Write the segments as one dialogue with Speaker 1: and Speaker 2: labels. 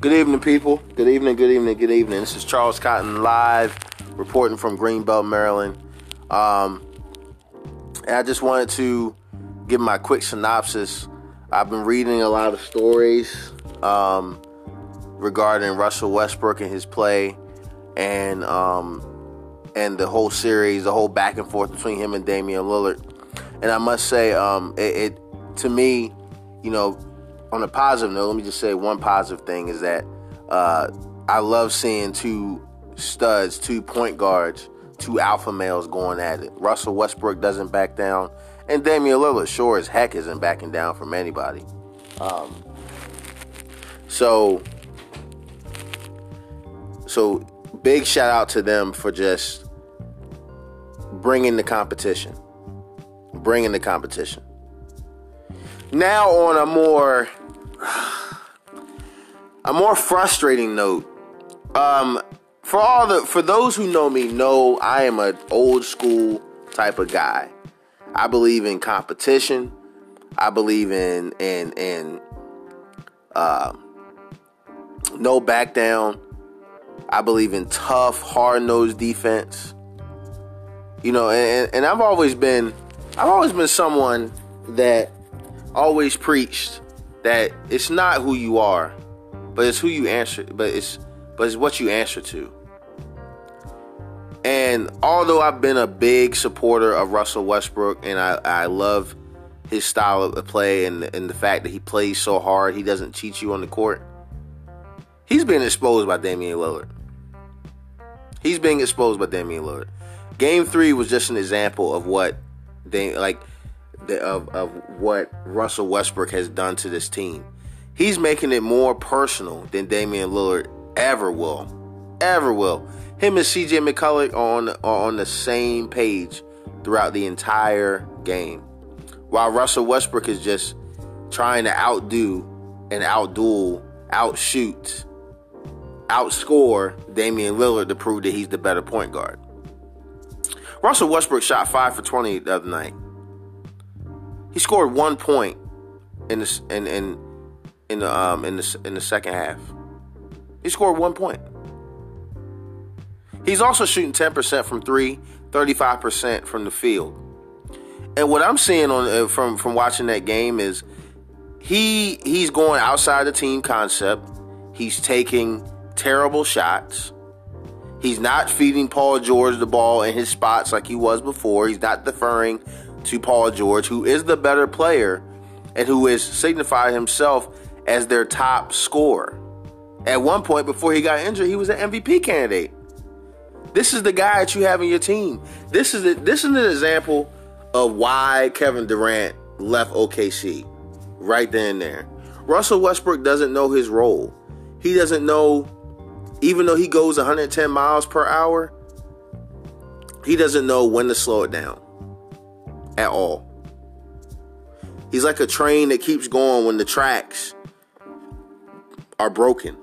Speaker 1: Good evening, people. Good evening, good evening, good evening. This is Charles Cotton live, reporting from Greenbelt, Maryland. Um, and I just wanted to give my quick synopsis. I've been reading a lot of stories um, regarding Russell Westbrook and his play, and um, and the whole series, the whole back and forth between him and Damian Lillard. And I must say, um, it, it to me, you know, on a positive note, let me just say one positive thing is that uh, I love seeing two studs, two point guards, two alpha males going at it. Russell Westbrook doesn't back down, and Damian Lillard sure as heck isn't backing down from anybody. Um, so, so big shout out to them for just bringing the competition, bringing the competition. Now on a more a more frustrating note. Um, for all the for those who know me, know I am an old school type of guy. I believe in competition. I believe in in in uh, no back down. I believe in tough, hard nosed defense. You know, and, and I've always been I've always been someone that always preached that it's not who you are, but it's who you answer, but it's but it's what you answer to. And although I've been a big supporter of Russell Westbrook and I, I love his style of play and, and the fact that he plays so hard, he doesn't cheat you on the court. He's been exposed by Damian Lillard. He's being exposed by Damian Lillard. Game three was just an example of what they like the, of, of what Russell Westbrook has done to this team. He's making it more personal than Damian Lillard ever will. Ever will. Him and CJ McCollum are on, are on the same page throughout the entire game. While Russell Westbrook is just trying to outdo and outduel, outshoot, outscore Damian Lillard to prove that he's the better point guard. Russell Westbrook shot 5 for 20 the other night. He scored one point in the in in in the um in the in the second half. He scored one point. He's also shooting 10% from 3, 35% from the field. And what I'm seeing on uh, from from watching that game is he he's going outside the team concept. He's taking terrible shots. He's not feeding Paul George the ball in his spots like he was before. He's not deferring to Paul George, who is the better player and who has signified himself as their top scorer. At one point, before he got injured, he was an MVP candidate. This is the guy that you have in your team. This is this is an example of why Kevin Durant left OKC. Right then and there. Russell Westbrook doesn't know his role. He doesn't know, even though he goes 110 miles per hour, he doesn't know when to slow it down at all. He's like a train that keeps going when the tracks are broken.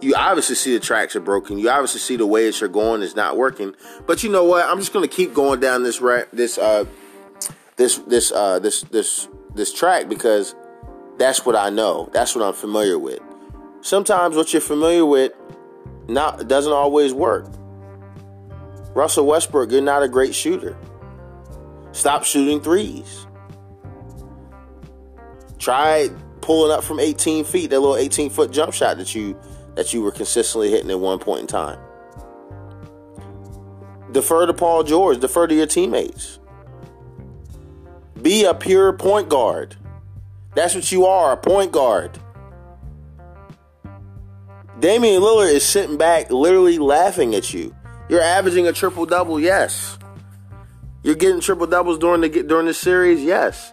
Speaker 1: You obviously see the tracks are broken. You obviously see the way that you're going is not working. But you know what? I'm just to keep going down this ra- this uh this this uh this this this track because that's what I know. That's what I'm familiar with. Sometimes what you're familiar with not doesn't always work. Russell Westbrook, you're not a great shooter. Stop shooting threes. Try pulling up from 18 feet, that little 18 foot jump shot that you that you were consistently hitting at one point in time. Defer to Paul George, defer to your teammates. Be a pure point guard. That's what you are, a point guard. Damian Lillard is sitting back, literally laughing at you. You're averaging a triple double, yes. You're getting triple doubles during the during the series, yes.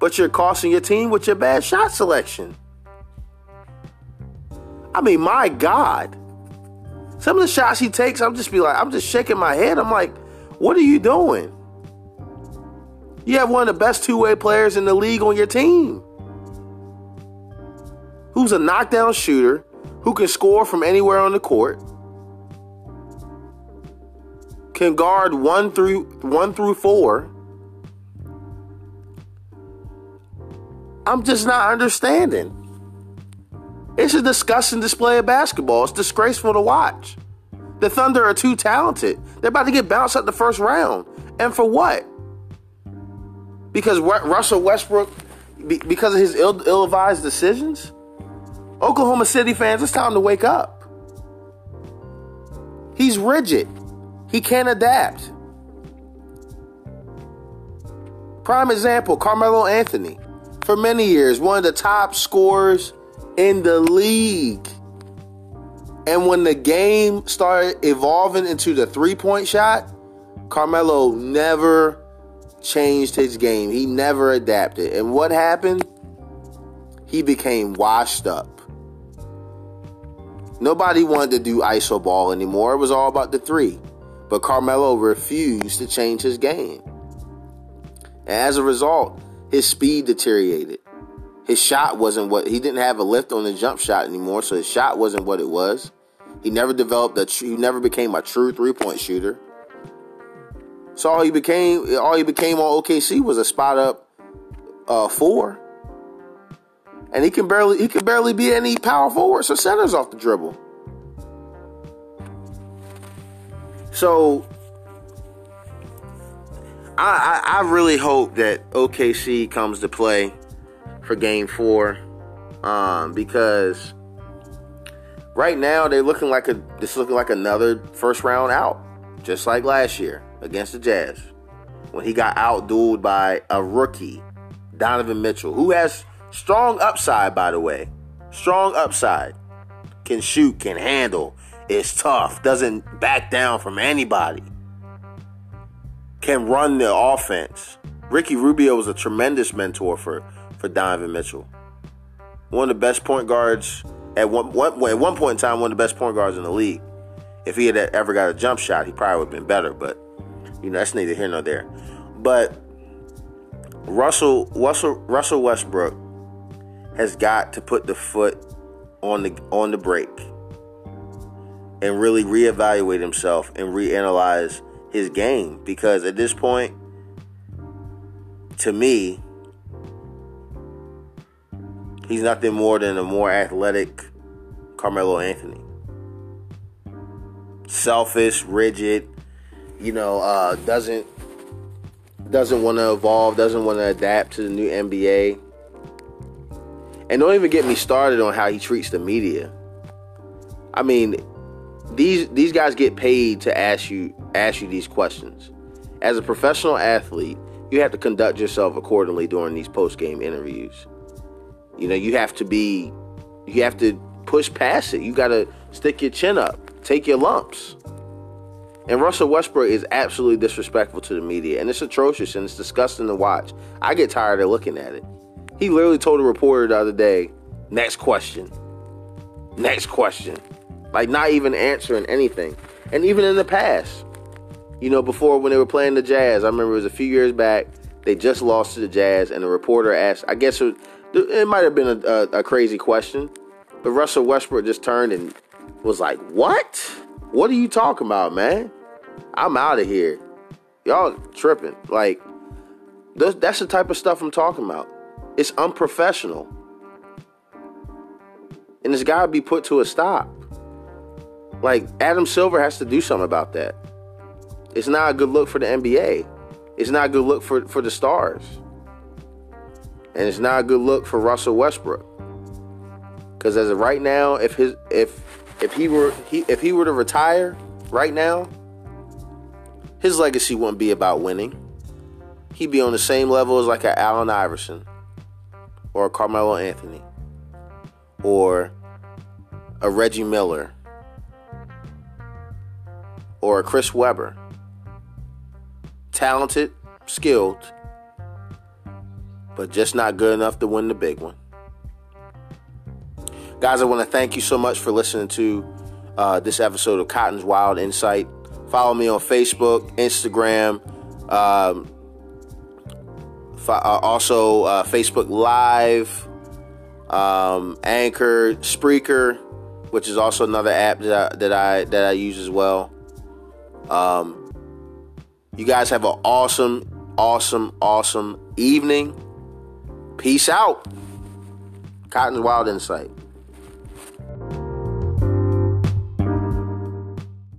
Speaker 1: But you're costing your team with your bad shot selection. I mean, my God. Some of the shots he takes, I'm just be like, I'm just shaking my head. I'm like, what are you doing? You have one of the best two-way players in the league on your team. Who's a knockdown shooter, who can score from anywhere on the court can guard one through one through four. I'm just not understanding. It's a disgusting display of basketball. It's disgraceful to watch. The Thunder are too talented. They're about to get bounced out the first round. And for what? Because Russell Westbrook, because of his ill advised decisions? Oklahoma City fans, it's time to wake up. He's rigid. He can't adapt. Prime example Carmelo Anthony. For many years, one of the top scorers in the league. And when the game started evolving into the three point shot, Carmelo never changed his game. He never adapted. And what happened? He became washed up. Nobody wanted to do iso ball anymore. It was all about the three. But Carmelo refused to change his game. And as a result, his speed deteriorated. His shot wasn't what he didn't have a lift on the jump shot anymore, so his shot wasn't what it was. He never developed a he never became a true three-point shooter. So all he became all he became on OKC was a spot up uh, four. And he can barely he can barely beat any power forwards or centers off the dribble. So I, I, I really hope that OKC comes to play for Game Four, um, because right now they're looking like a this looking like another first round out, just like last year against the Jazz when he got outdueled by a rookie, Donovan Mitchell, who has strong upside, by the way, strong upside, can shoot, can handle, is tough, doesn't back down from anybody can run the offense. Ricky Rubio was a tremendous mentor for, for Donovan Mitchell. One of the best point guards at one, one at one point in time, one of the best point guards in the league. If he had ever got a jump shot, he probably would have been better. But you know that's neither here nor there. But Russell Russell Russell Westbrook has got to put the foot on the on the brake and really reevaluate himself and reanalyze his game because at this point, to me, he's nothing more than a more athletic Carmelo Anthony. Selfish, rigid, you know, uh, doesn't doesn't want to evolve, doesn't want to adapt to the new NBA. And don't even get me started on how he treats the media. I mean, these these guys get paid to ask you ask you these questions. As a professional athlete, you have to conduct yourself accordingly during these post game interviews. You know, you have to be you have to push past it. You got to stick your chin up, take your lumps. And Russell Westbrook is absolutely disrespectful to the media, and it's atrocious and it's disgusting to watch. I get tired of looking at it. He literally told a reporter the other day, "Next question. Next question." Like not even answering anything. And even in the past, you know, before when they were playing the Jazz, I remember it was a few years back. They just lost to the Jazz, and the reporter asked. I guess it, it might have been a, a, a crazy question, but Russell Westbrook just turned and was like, "What? What are you talking about, man? I'm out of here. Y'all tripping? Like, that's the type of stuff I'm talking about. It's unprofessional, and it's got to be put to a stop." Like Adam Silver has to do something about that. It's not a good look for the NBA. It's not a good look for, for the stars. And it's not a good look for Russell Westbrook. Because as of right now, if his if if he were he if he were to retire right now, his legacy wouldn't be about winning. He'd be on the same level as like an Allen Iverson or a Carmelo Anthony or a Reggie Miller or a Chris Webber. Talented, skilled, but just not good enough to win the big one. Guys, I want to thank you so much for listening to uh, this episode of Cotton's Wild Insight. Follow me on Facebook, Instagram, um, uh, also uh, Facebook Live, um, Anchor, Spreaker, which is also another app that I, that I that I use as well. Um, you guys have an awesome, awesome, awesome evening. Peace out. Cotton's Wild Insight.